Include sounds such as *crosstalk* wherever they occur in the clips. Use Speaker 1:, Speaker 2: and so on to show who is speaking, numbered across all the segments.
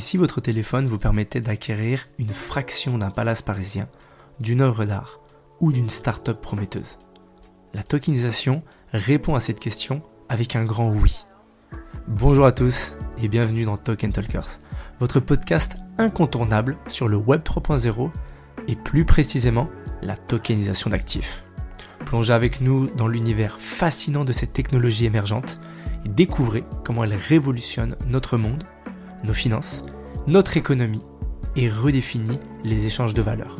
Speaker 1: Si votre téléphone vous permettait d'acquérir une fraction d'un palace parisien, d'une œuvre d'art ou d'une start-up prometteuse? La tokenisation répond à cette question avec un grand oui. Bonjour à tous et bienvenue dans Token Talkers, votre podcast incontournable sur le Web 3.0 et plus précisément la tokenisation d'actifs. Plongez avec nous dans l'univers fascinant de cette technologie émergente et découvrez comment elle révolutionne notre monde, nos finances, notre économie et redéfinit les échanges de valeurs.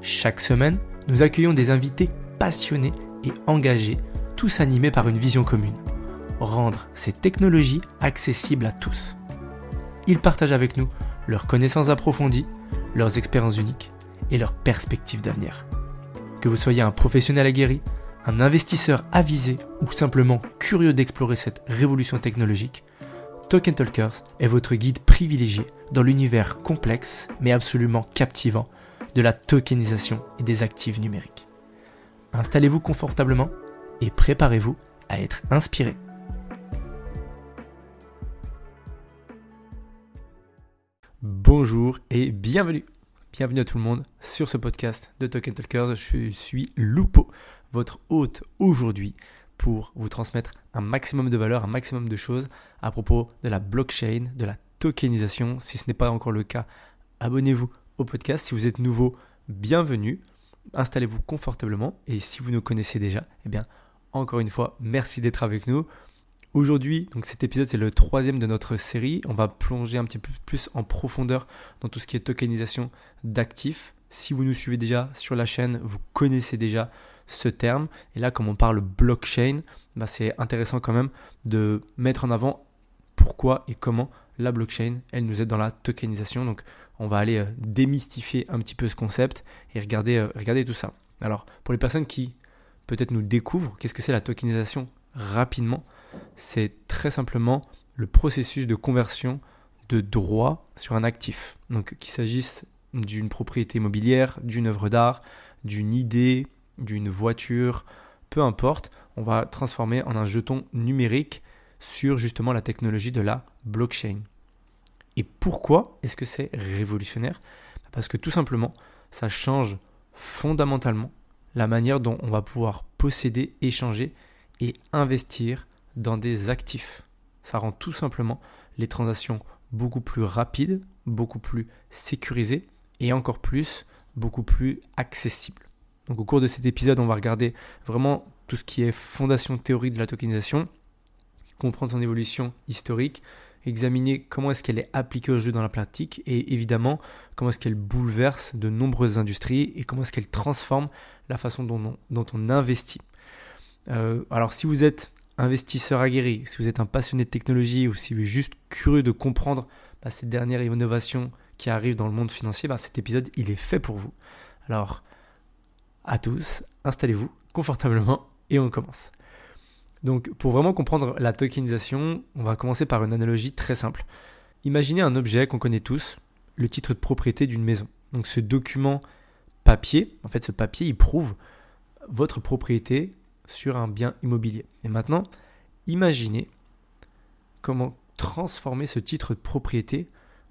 Speaker 1: Chaque semaine, nous accueillons des invités passionnés et engagés, tous animés par une vision commune. Rendre ces technologies accessibles à tous. Ils partagent avec nous leurs connaissances approfondies, leurs expériences uniques et leurs perspectives d'avenir. Que vous soyez un professionnel aguerri, un investisseur avisé ou simplement curieux d'explorer cette révolution technologique, Token Talkers est votre guide privilégié dans l'univers complexe mais absolument captivant de la tokenisation et des actifs numériques. Installez-vous confortablement et préparez-vous à être inspiré. Bonjour et bienvenue. Bienvenue à tout le monde sur ce podcast de Token Talkers. Je suis Lupo, votre hôte aujourd'hui pour vous transmettre un maximum de valeur, un maximum de choses à propos de la blockchain, de la tokenisation. Si ce n'est pas encore le cas, abonnez-vous au podcast. Si vous êtes nouveau, bienvenue. Installez-vous confortablement et si vous nous connaissez déjà, eh bien, encore une fois, merci d'être avec nous. Aujourd'hui, donc cet épisode c'est le troisième de notre série. On va plonger un petit peu plus en profondeur dans tout ce qui est tokenisation d'actifs. Si vous nous suivez déjà sur la chaîne, vous connaissez déjà ce terme. Et là, comme on parle blockchain, bah, c'est intéressant quand même de mettre en avant pourquoi et comment la blockchain, elle nous aide dans la tokenisation. Donc, on va aller euh, démystifier un petit peu ce concept et regarder, euh, regarder tout ça. Alors, pour les personnes qui peut-être nous découvrent, qu'est-ce que c'est la tokenisation rapidement? C'est très simplement le processus de conversion de droit sur un actif. Donc qu'il s'agisse d'une propriété immobilière, d'une œuvre d'art, d'une idée, d'une voiture, peu importe, on va transformer en un jeton numérique sur justement la technologie de la blockchain. Et pourquoi est-ce que c'est révolutionnaire? Parce que tout simplement, ça change fondamentalement la manière dont on va pouvoir posséder, échanger et investir dans des actifs. Ça rend tout simplement les transactions beaucoup plus rapides, beaucoup plus sécurisées et encore plus, beaucoup plus accessibles. Donc au cours de cet épisode, on va regarder vraiment tout ce qui est fondation théorique de la tokenisation, comprendre son évolution historique, examiner comment est-ce qu'elle est appliquée au jeu dans la pratique et évidemment comment est-ce qu'elle bouleverse de nombreuses industries et comment est-ce qu'elle transforme la façon dont on, investit. Euh, alors si vous êtes investisseur aguerri, si vous êtes un passionné de technologie ou si vous êtes juste curieux de comprendre bah, ces dernières innovations qui arrivent dans le monde financier, bah, cet épisode, il est fait pour vous. Alors, à tous, installez-vous confortablement et on commence. Donc, pour vraiment comprendre la tokenisation, on va commencer par une analogie très simple. Imaginez un objet qu'on connaît tous, le titre de propriété d'une maison. Donc, ce document papier, en fait, ce papier, il prouve votre propriété sur un bien immobilier. Et maintenant, imaginez comment transformer ce titre de propriété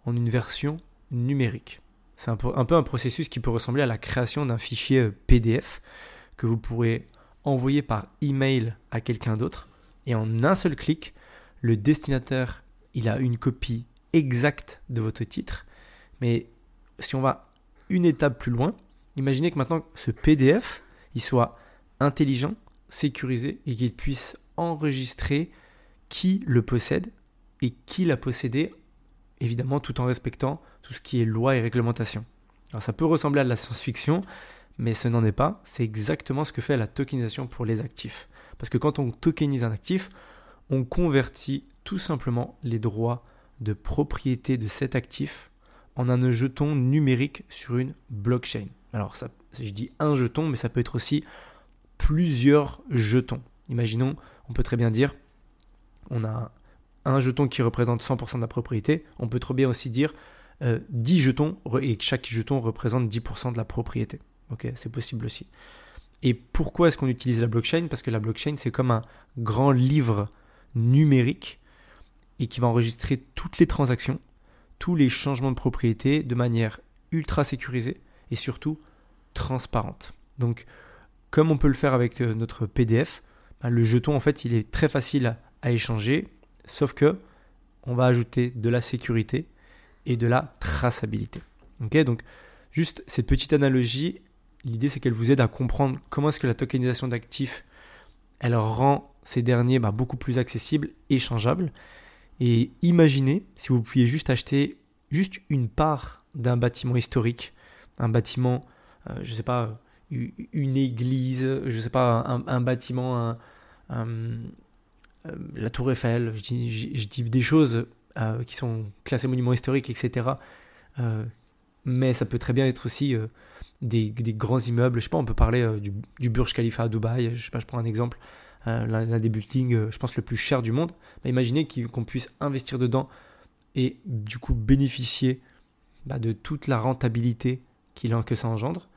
Speaker 1: en une version numérique. C'est un peu, un processus qui peut ressembler à la création d'un fichier euh, PDF que vous pourrez envoyer par email à quelqu'un d'autre. Et en un seul clic, le destinataire, il a une copie exacte de votre titre. Mais si on va une étape plus loin, imaginez que maintenant ce PDF, il soit intelligent, sécurisé et qu'il puisse enregistrer qui le possède et qui l'a possédé, évidemment tout en respectant tout ce qui est loi et réglementation. Alors ça peut ressembler à de la science-fiction, mais ce n'en est pas. C'est exactement ce que fait la tokenisation pour les actifs. Parce que quand on tokenise un actif, on convertit tout simplement les droits de propriété de cet actif en un jeton numérique sur une blockchain. Alors ça, je dis un jeton, mais ça peut être aussi plusieurs jetons. Imaginons, on peut très bien dire, on a un jeton qui représente 100% de la propriété, on peut très bien aussi dire 10 euh, jetons et chaque jeton représente 10% de la propriété. C'est possible aussi. Et pourquoi est-ce qu'on utilise la blockchain? Parce que la blockchain, c'est comme un grand livre numérique et qui va enregistrer toutes les transactions, tous les changements de propriété de manière ultra sécurisée et surtout transparente. Donc, comme on peut le faire avec euh, notre PDF, bah, le jeton, en fait, il est très facile à, échanger, sauf que on va ajouter de la sécurité et de la traçabilité. Donc juste cette petite analogie, l'idée c'est qu'elle vous aide à comprendre comment est-ce que la tokenisation d'actifs, elle rend ces derniers bah, beaucoup plus accessibles, échangeables. Et imaginez si vous pouviez juste acheter juste une part d'un bâtiment historique, un bâtiment, euh, je ne sais pas, une église, je ne sais pas, un, bâtiment, la tour Eiffel, je dis, des choses euh, qui sont classées monuments historiques, etc. mais ça peut très bien être aussi des, grands immeubles. Je sais pas, on peut parler du, Burj Khalifa à Dubaï, je sais pas, je prends un exemple. L'un des buildings, je pense, le plus cher du monde. imaginez qu'on puisse investir dedans et du coup bénéficier bah, de toute la rentabilité qu'il que ça engendre.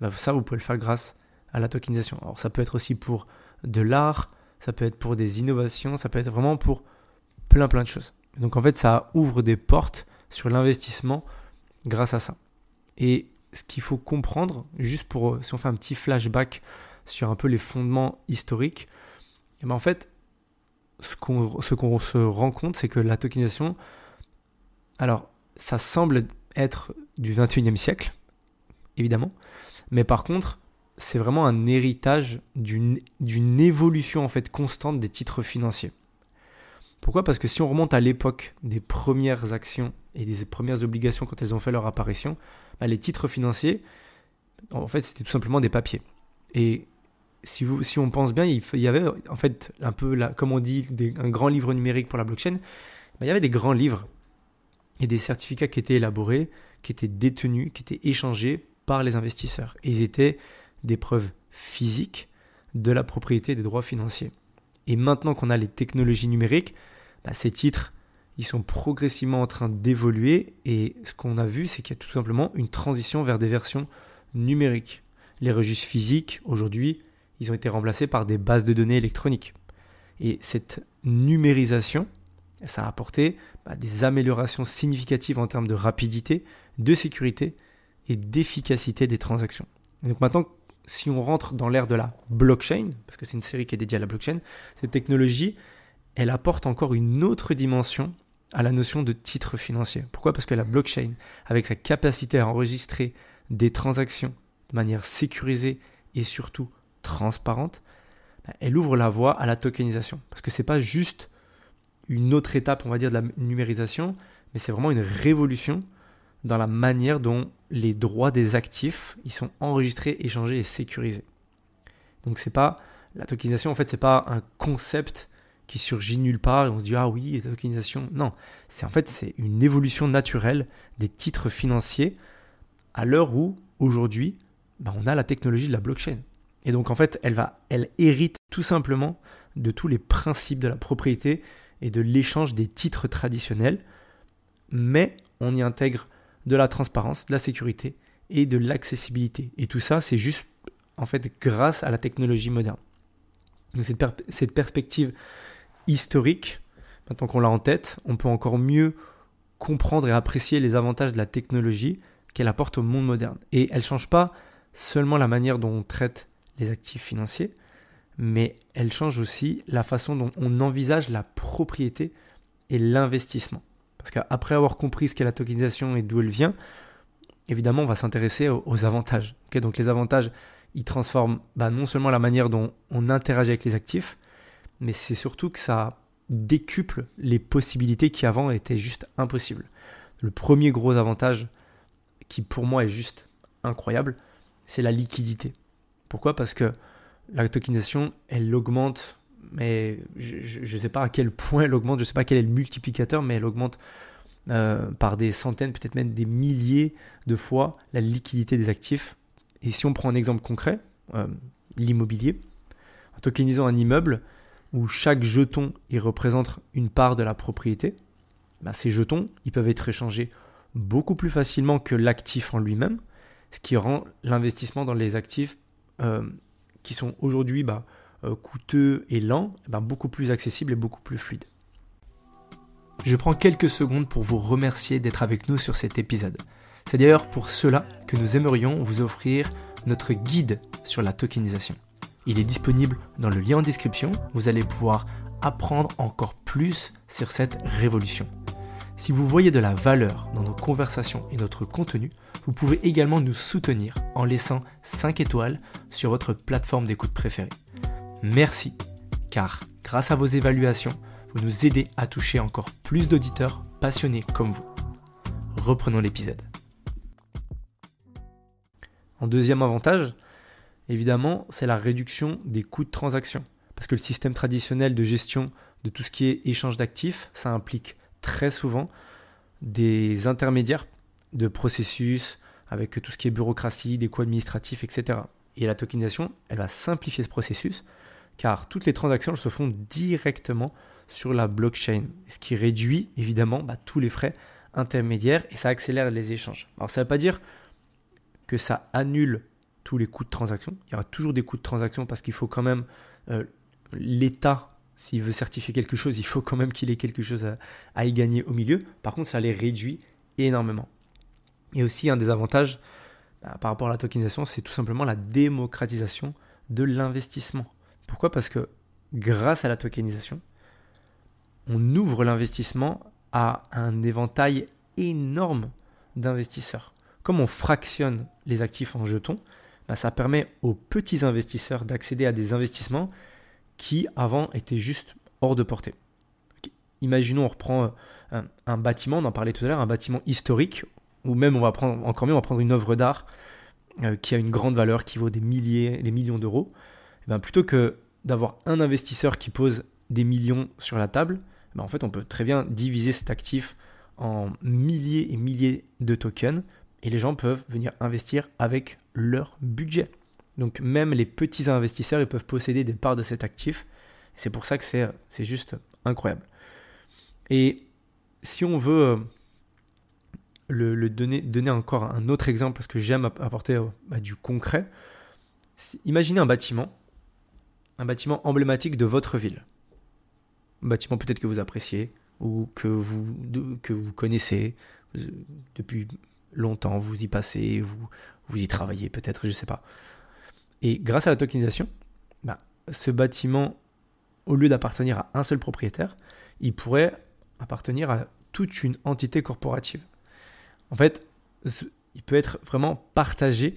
Speaker 1: Bah, ça, vous pouvez le faire grâce à la tokenisation. Alors ça peut être aussi pour de l'art, ça peut être pour des innovations, ça peut être vraiment pour plein plein de choses. Donc en fait, ça ouvre des portes sur l'investissement grâce à ça. Et ce qu'il faut comprendre, juste pour si on fait un petit flashback sur un peu les fondements historiques, et eh ben en fait, ce qu'on se rend compte, c'est que la tokenisation, alors ça semble être du 21e siècle, évidemment, mais par contre, c'est vraiment un héritage d'une évolution en fait constante des titres financiers. Pourquoi? Parce que si on remonte à l'époque des premières actions et des premières obligations quand elles ont fait leur apparition, bah, les titres financiers, en fait, c'était tout simplement des papiers. Et si, vous, si on pense bien, il, y avait en fait un peu, comme on dit, un grand livre numérique pour la blockchain. Bah, il y avait des grands livres et des certificats qui étaient élaborés, qui étaient détenus, qui étaient échangés par les investisseurs. Et ils étaient des preuves physiques de la propriété des droits financiers. Et maintenant qu'on a les technologies numériques, bah, ces titres, ils sont progressivement en train d'évoluer. Et ce qu'on a vu, c'est qu'il y a tout simplement une transition vers des versions numériques. Les registres physiques, aujourd'hui, ils ont été remplacés par des bases de données électroniques. Et cette numérisation, ça a apporté bah, des améliorations significatives en termes de rapidité, de sécurité et d'efficacité des transactions. donc maintenant, si on rentre dans l'ère de la blockchain, parce que c'est une série qui est dédiée à la blockchain, cette technologie, elle apporte encore une autre dimension à la notion de titre financier. Pourquoi? Parce que la blockchain, avec sa capacité à enregistrer des transactions de manière sécurisée et surtout transparente, bah, elle ouvre la voie à la tokenisation. Parce que ce n'est pas juste une autre étape, on va dire, de la numérisation, mais c'est vraiment une révolution dans la manière dont les droits des actifs ils sont enregistrés, échangés et sécurisés. Donc c'est pas la tokenisation en fait c'est pas un concept qui surgit nulle part et on se dit ah oui la tokenisation. Non. C'est en fait c'est une évolution naturelle des titres financiers à l'heure où aujourd'hui bah, on a la technologie de la blockchain. Et donc en fait elle va elle hérite tout simplement de tous les principes de la propriété et de l'échange des titres traditionnels, mais on y intègre de la transparence, de la sécurité et de l'accessibilité. Et tout ça, c'est juste en fait grâce à la technologie moderne. Donc cette, perspective historique, maintenant qu'on l'a en tête, on peut encore mieux comprendre et apprécier les avantages de la technologie qu'elle apporte au monde moderne. Et elle ne change pas seulement la manière dont on traite les actifs financiers, mais elle change aussi la façon dont on envisage la propriété et l'investissement. Parce qu'après avoir compris ce qu'est la tokenisation et d'où elle vient, évidemment, on va s'intéresser aux, avantages. donc les avantages, ils transforment bah, non seulement la manière dont on interagit avec les actifs, mais c'est surtout que ça décuple les possibilités qui avant étaient juste impossibles. Le premier gros avantage, qui pour moi est juste incroyable, c'est la liquidité. Pourquoi? Parce que la tokenisation, elle augmente, mais je ne sais pas à quel point elle augmente, je ne sais pas quel est le multiplicateur, mais elle augmente euh, par des centaines, peut-être même des milliers de fois la liquidité des actifs. Et si on prend un exemple concret, euh, l'immobilier, en tokenisant un immeuble où chaque jeton il représente une part de la propriété, bah, ces jetons ils peuvent être échangés beaucoup plus facilement que l'actif en lui-même, ce qui rend l'investissement dans les actifs euh, qui sont aujourd'hui bah, coûteux et lents, bah, beaucoup plus accessibles et beaucoup plus fluides. je prends quelques secondes pour vous remercier d'être avec nous sur cet épisode. C'est d'ailleurs pour cela que nous aimerions vous offrir notre guide sur la tokenisation. Il est disponible dans le lien en description, vous allez pouvoir apprendre encore plus sur cette révolution. Si vous voyez de la valeur dans nos conversations et notre contenu, vous pouvez également nous soutenir en laissant 5 étoiles sur votre plateforme d'écoute préférée. Merci, car grâce à vos évaluations, vous nous aidez à toucher encore plus d'auditeurs passionnés comme vous. Reprenons l'épisode. En deuxième avantage, évidemment, c'est la réduction des coûts de transaction. Parce que le système traditionnel de gestion de tout ce qui est échange d'actifs, ça implique très souvent des intermédiaires de processus avec tout ce qui est bureaucratie, des coûts administratifs, etc. Et la tokenisation, elle va simplifier ce processus car toutes les transactions se font directement sur la blockchain, ce qui réduit évidemment bah, tous les frais intermédiaires et ça accélère les échanges. Alors ça ne veut pas dire que ça annule tous les coûts de transaction. Il y aura toujours des coûts de transaction parce qu'il faut quand même euh, l'État s'il veut certifier quelque chose, il faut quand même qu'il ait quelque chose à, y gagner au milieu. Par contre, ça les réduit énormément. Et aussi, un des avantages bah, par rapport à la tokenisation, c'est tout simplement la démocratisation de l'investissement. Pourquoi? Parce que grâce à la tokenisation, on ouvre l'investissement à un éventail énorme d'investisseurs. Comme on fractionne les actifs en jetons, bah, ça permet aux petits investisseurs d'accéder à des investissements qui avant étaient juste hors de portée. Imaginons, on reprend euh, un, bâtiment, on en parlait tout à l'heure, un bâtiment historique, ou même on va prendre, encore mieux, on va prendre une œuvre d'art euh, qui a une grande valeur, qui vaut des milliers, des millions d'euros. Eh que d'avoir un investisseur qui pose des millions sur la table, eh ben, en fait on peut très bien diviser cet actif en milliers et milliers de tokens et les gens peuvent venir investir avec leur budget. Donc même les petits investisseurs, ils peuvent posséder des parts de cet actif. C'est pour ça que c'est, juste incroyable. Et si on veut euh, le, donner, donner encore un autre exemple, parce que j'aime apporter euh, bah, du concret, imaginez un bâtiment, un bâtiment emblématique de votre ville. Un bâtiment peut-être que vous appréciez ou que vous, connaissez depuis longtemps, vous y passez, vous, vous y travaillez peut-être, je ne sais pas. Et grâce à la tokenisation, bah, ce bâtiment, au lieu d'appartenir à un seul propriétaire, il pourrait appartenir à toute une entité corporative. En fait, il peut être vraiment partagé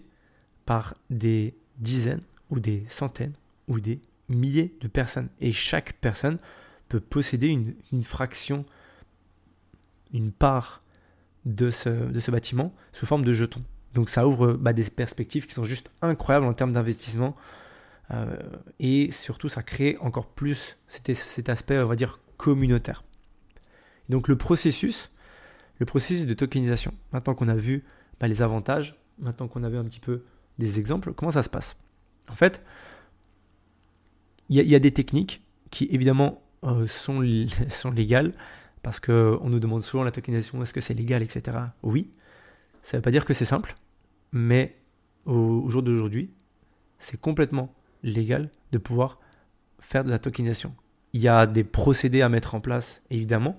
Speaker 1: par des dizaines ou des centaines ou des milliers de personnes. Et chaque personne peut posséder une, fraction, une part de ce, de ce bâtiment sous forme de jetons. Donc ça ouvre bah, des perspectives qui sont juste incroyables en termes d'investissement. Euh, et surtout, ça crée encore plus cet, cet, aspect, on va dire, communautaire. Donc le processus, le processus de tokenisation, maintenant qu'on a vu bah, les avantages, maintenant qu'on a vu un petit peu des exemples, comment ça se passe? En fait, il y, a des techniques qui évidemment euh, sont, *laughs* légales, parce qu'on nous demande souvent la tokenisation, est-ce que c'est légal, etc. Oui, ça ne veut pas dire que c'est simple, mais au, jour d'aujourd'hui, c'est complètement légal de pouvoir faire de la tokenisation. Il y a des procédés à mettre en place, évidemment,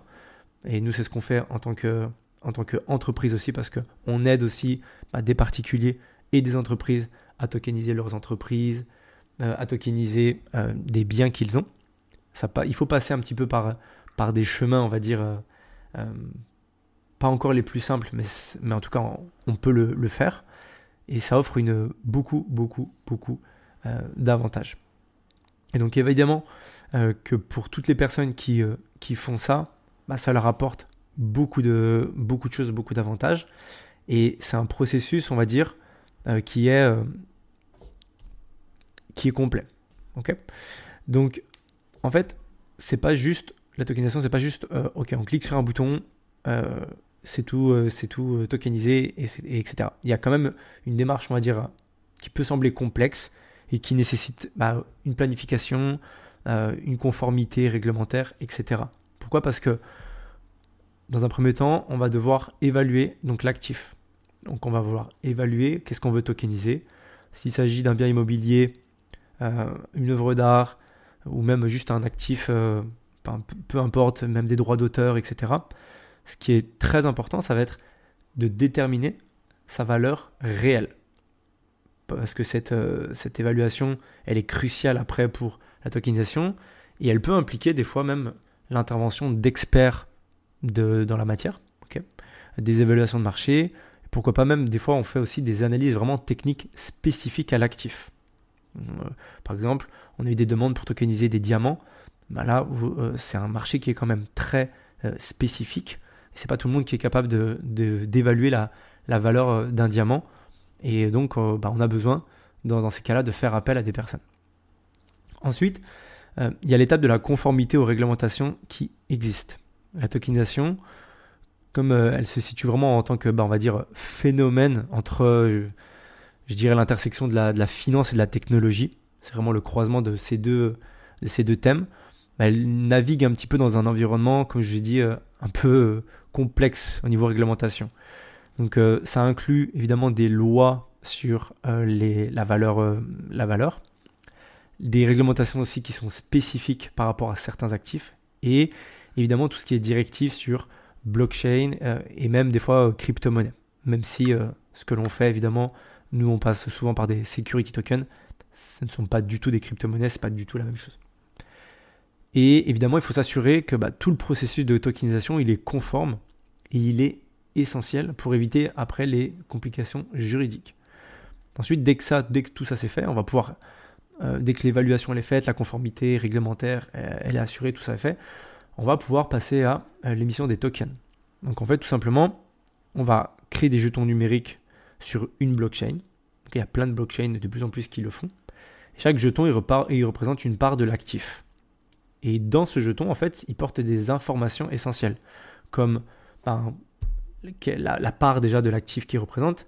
Speaker 1: et nous, c'est ce qu'on fait en tant que en tant qu'entreprise aussi, parce qu'on aide aussi bah, des particuliers et des entreprises à tokeniser leurs entreprises, à tokeniser euh, des biens qu'ils ont. Il faut passer un petit peu par, par des chemins, on va dire, euh, pas encore les plus simples, mais, mais en tout cas, on, peut le, faire. Et ça offre une, beaucoup, beaucoup, beaucoup euh, d'avantages. Et donc évidemment euh, que pour toutes les personnes qui, euh, qui font ça, bah, ça leur apporte beaucoup de, beaucoup de choses, beaucoup d'avantages. Et c'est un processus, on va dire, qui, est, qui est complet. ok? Donc en fait, c'est pas juste la tokenisation, c'est pas juste ok, on clique sur un bouton, c'est tout, euh, c'est tout euh, tokenisé, et, etc. Il y a quand même une démarche, on va dire, qui peut sembler complexe et qui nécessite bah, une planification, euh, une conformité réglementaire, etc. Pourquoi? Parce que dans un premier temps, on va devoir évaluer donc l'actif. Donc on va vouloir évaluer qu'est-ce qu'on veut tokeniser. S'il s'agit d'un bien immobilier, une œuvre d'art ou même juste un actif peu importe, même des droits d'auteur, etc. Ce qui est très important, ça va être de déterminer sa valeur réelle. Parce que cette, euh, cette évaluation, elle est cruciale après pour la tokenisation et elle peut impliquer des fois même l'intervention d'experts de, dans la matière, des évaluations de marché. Pourquoi pas même, des fois, on fait aussi des analyses vraiment techniques spécifiques à l'actif. Euh, par exemple, on a eu des demandes pour tokeniser des diamants. Ben là, euh, c'est un marché qui est quand même très euh, spécifique. C'est pas tout le monde qui est capable d'évaluer la, valeur d'un diamant. Et donc, ben, on a besoin, dans, ces cas-là, de faire appel à des personnes. Ensuite, il y a l'étape de la conformité aux réglementations qui existent. La tokenisation, comme elle se situe vraiment en tant que, ben, on va dire, phénomène entre je dirais, l'intersection de la, finance et de la technologie. C'est vraiment le croisement de ces deux, de ces deux thèmes. Elle navigue un petit peu dans un environnement, comme je l'ai dit, euh, un peu euh, complexe au niveau réglementation. Donc euh, ça inclut évidemment des lois sur les, la, valeur, la valeur, des réglementations aussi qui sont spécifiques par rapport à certains actifs, et évidemment tout ce qui est directif sur blockchain et même des fois crypto-monnaie. Même si ce que l'on fait évidemment nous, on passe souvent par des security tokens. Ce ne sont pas du tout des crypto-monnaies, c'est pas du tout la même chose. Et évidemment, il faut s'assurer que bah, tout le processus de tokenisation, il est conforme et il est essentiel pour éviter après les complications juridiques. Ensuite, dès que, ça, dès que tout ça s'est fait, on va pouvoir, euh, dès que l'évaluation est faite, la conformité réglementaire euh, elle est assurée, tout ça est fait, on va pouvoir passer à euh, l'émission des tokens. Donc en fait, tout simplement, on va créer des jetons numériques sur une blockchain. il y a plein de blockchains de plus en plus qui le font. chaque jeton, il représente une part de l'actif. Et dans ce jeton, en fait, il porte des informations essentielles, comme ben, la, part déjà de l'actif qu'il représente,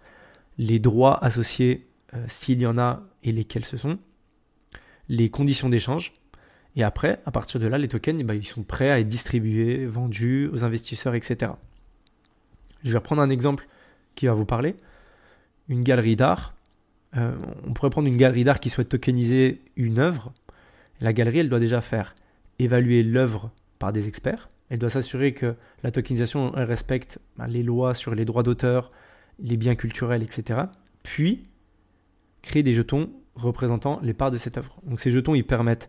Speaker 1: les droits associés, euh, s'il y en a, et lesquels ce sont, les conditions d'échange. Et après, à partir de là, les tokens, ben, ils sont prêts à être distribués, vendus aux investisseurs, etc. Je vais reprendre un exemple qui va vous parler une galerie d'art, euh, on pourrait prendre une galerie d'art qui souhaite tokeniser une œuvre. La galerie, elle doit déjà faire évaluer l'œuvre par des experts. Elle doit s'assurer que la tokenisation respecte ben, les lois sur les droits d'auteur, les biens culturels, etc. Puis, créer des jetons représentant les parts de cette œuvre. Donc ces jetons, ils permettent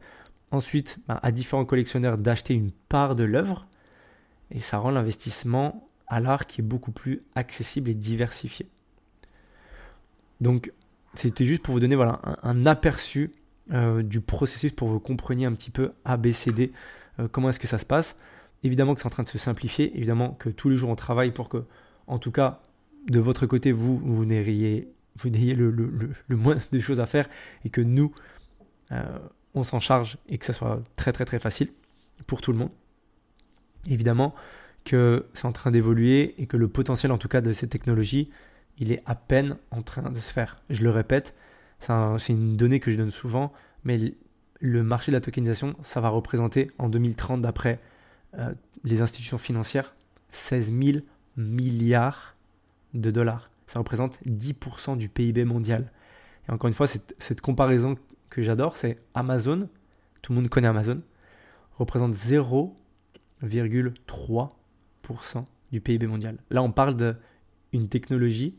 Speaker 1: ensuite ben, à différents collectionneurs d'acheter une part de l'œuvre. Et ça rend l'investissement à l'art qui est beaucoup plus accessible et diversifié. Donc, c'était juste pour vous donner voilà, un, aperçu euh, du processus pour que vous compreniez un petit peu ABCD, euh, comment est-ce que ça se passe. Évidemment que c'est en train de se simplifier, évidemment que tous les jours on travaille pour que, en tout cas, de votre côté, vous, vous n'ayez vous n'ayez le, moins de choses à faire et que nous, euh, on s'en charge et que ça soit très très très facile pour tout le monde. Évidemment que c'est en train d'évoluer et que le potentiel en tout cas de ces technologies il est à peine en train de se faire. Je le répète, c'est une donnée que je donne souvent, mais le marché de la tokenisation, ça va représenter en 2030, d'après euh, les institutions financières, 16 000 milliards de dollars. Ça représente 10% du PIB mondial. Et encore une fois, cette, cette comparaison que j'adore, c'est Amazon, tout le monde connaît Amazon, représente 0,3% du PIB mondial. Là, on parle d'une technologie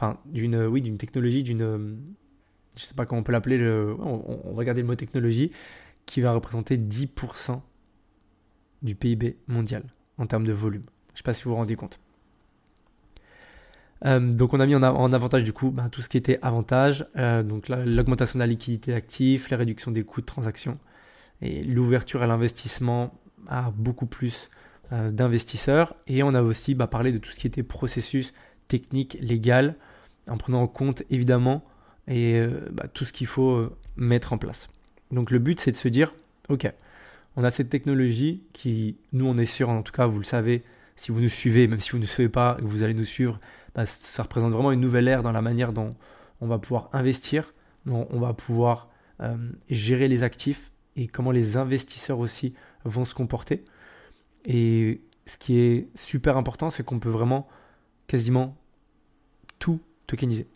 Speaker 1: enfin d'une oui d'une technologie d'une je sais pas comment on peut l'appeler on, va garder le mot technologie qui va représenter 10% du PIB mondial en termes de volume je sais pas si vous vous rendez compte euh, donc on a mis en, avantage du coup ben, tout ce qui était avantage, euh, donc l'augmentation de la liquidité active, la réduction des coûts de transaction et l'ouverture à l'investissement à beaucoup plus euh, d'investisseurs. Et on a aussi bah, parlé de tout ce qui était processus technique, légal, en prenant en compte évidemment et, euh, bah, tout ce qu'il faut euh, mettre en place. Donc le but c'est de se dire, ok, on a cette technologie qui, nous on est sûr, en tout cas vous le savez, si vous nous suivez, même si vous ne suivez pas, vous allez nous suivre, bah, ça représente vraiment une nouvelle ère dans la manière dont on va pouvoir investir, dont on va pouvoir euh, gérer les actifs et comment les investisseurs aussi vont se comporter. Et ce qui est super important, c'est qu'on peut vraiment quasiment tout tokenisé.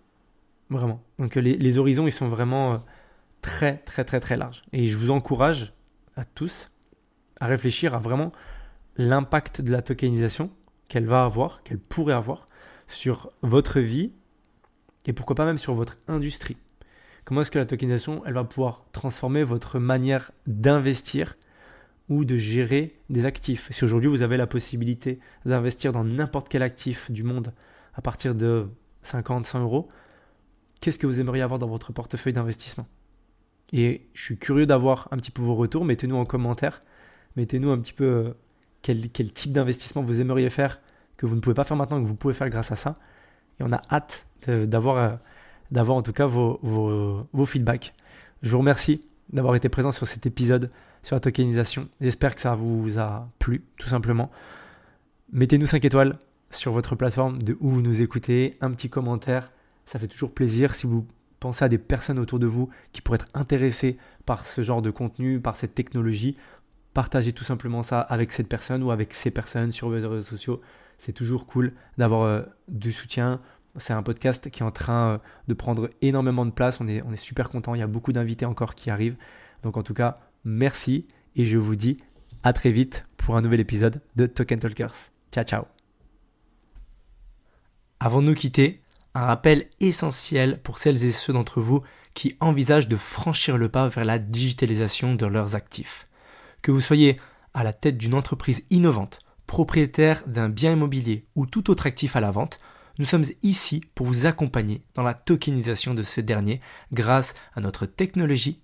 Speaker 1: Vraiment. Donc les, horizons, ils sont vraiment euh, très, très, très, très larges. Et je vous encourage à tous à réfléchir à vraiment l'impact de la tokenisation qu'elle va avoir, qu'elle pourrait avoir sur votre vie et pourquoi pas même sur votre industrie. Comment est-ce que la tokenisation, elle va pouvoir transformer votre manière d'investir ou de gérer des actifs? Si aujourd'hui vous avez la possibilité d'investir dans n'importe quel actif du monde à partir de 50, 100 euros, qu'est-ce que vous aimeriez avoir dans votre portefeuille d'investissement? Et je suis curieux d'avoir un petit peu vos retours. Mettez-nous en commentaire. Mettez-nous un petit peu euh, quel, type d'investissement vous aimeriez faire que vous ne pouvez pas faire maintenant, que vous pouvez faire grâce à ça. Et on a hâte d'avoir, euh, d'avoir en tout cas vos, vos feedbacks. Je vous remercie d'avoir été présent sur cet épisode sur la tokenisation. J'espère que ça vous a plu, tout simplement. Mettez-nous 5 étoiles sur votre plateforme de où vous nous écoutez, un petit commentaire, ça fait toujours plaisir. Si vous pensez à des personnes autour de vous qui pourraient être intéressées par ce genre de contenu, par cette technologie, partagez tout simplement ça avec cette personne ou avec ces personnes sur vos réseaux sociaux. C'est toujours cool d'avoir euh, du soutien. C'est un podcast qui est en train euh, de prendre énormément de place. On est, super content. Il y a beaucoup d'invités encore qui arrivent. Donc en tout cas, merci et je vous dis à très vite pour un nouvel épisode de Token Talkers. Ciao ciao. Avant de nous quitter, un rappel essentiel pour celles et ceux d'entre vous qui envisagent de franchir le pas vers la digitalisation de leurs actifs. Que vous soyez à la tête d'une entreprise innovante, propriétaire d'un bien immobilier ou tout autre actif à la vente, nous sommes ici pour vous accompagner dans la tokenisation de ce dernier grâce à notre technologie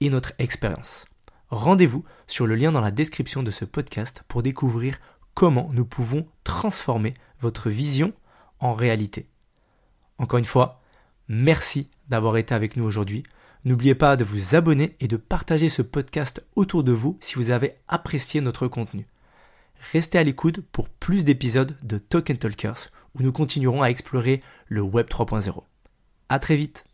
Speaker 1: et notre expérience. Rendez-vous sur le lien dans la description de ce podcast pour découvrir comment nous pouvons transformer votre vision en réalité. Encore une fois, merci d'avoir été avec nous aujourd'hui. N'oubliez pas de vous abonner et de partager ce podcast autour de vous si vous avez apprécié notre contenu. Restez à l'écoute pour plus d'épisodes de Token Talkers où nous continuerons à explorer le Web 3.0. À très vite!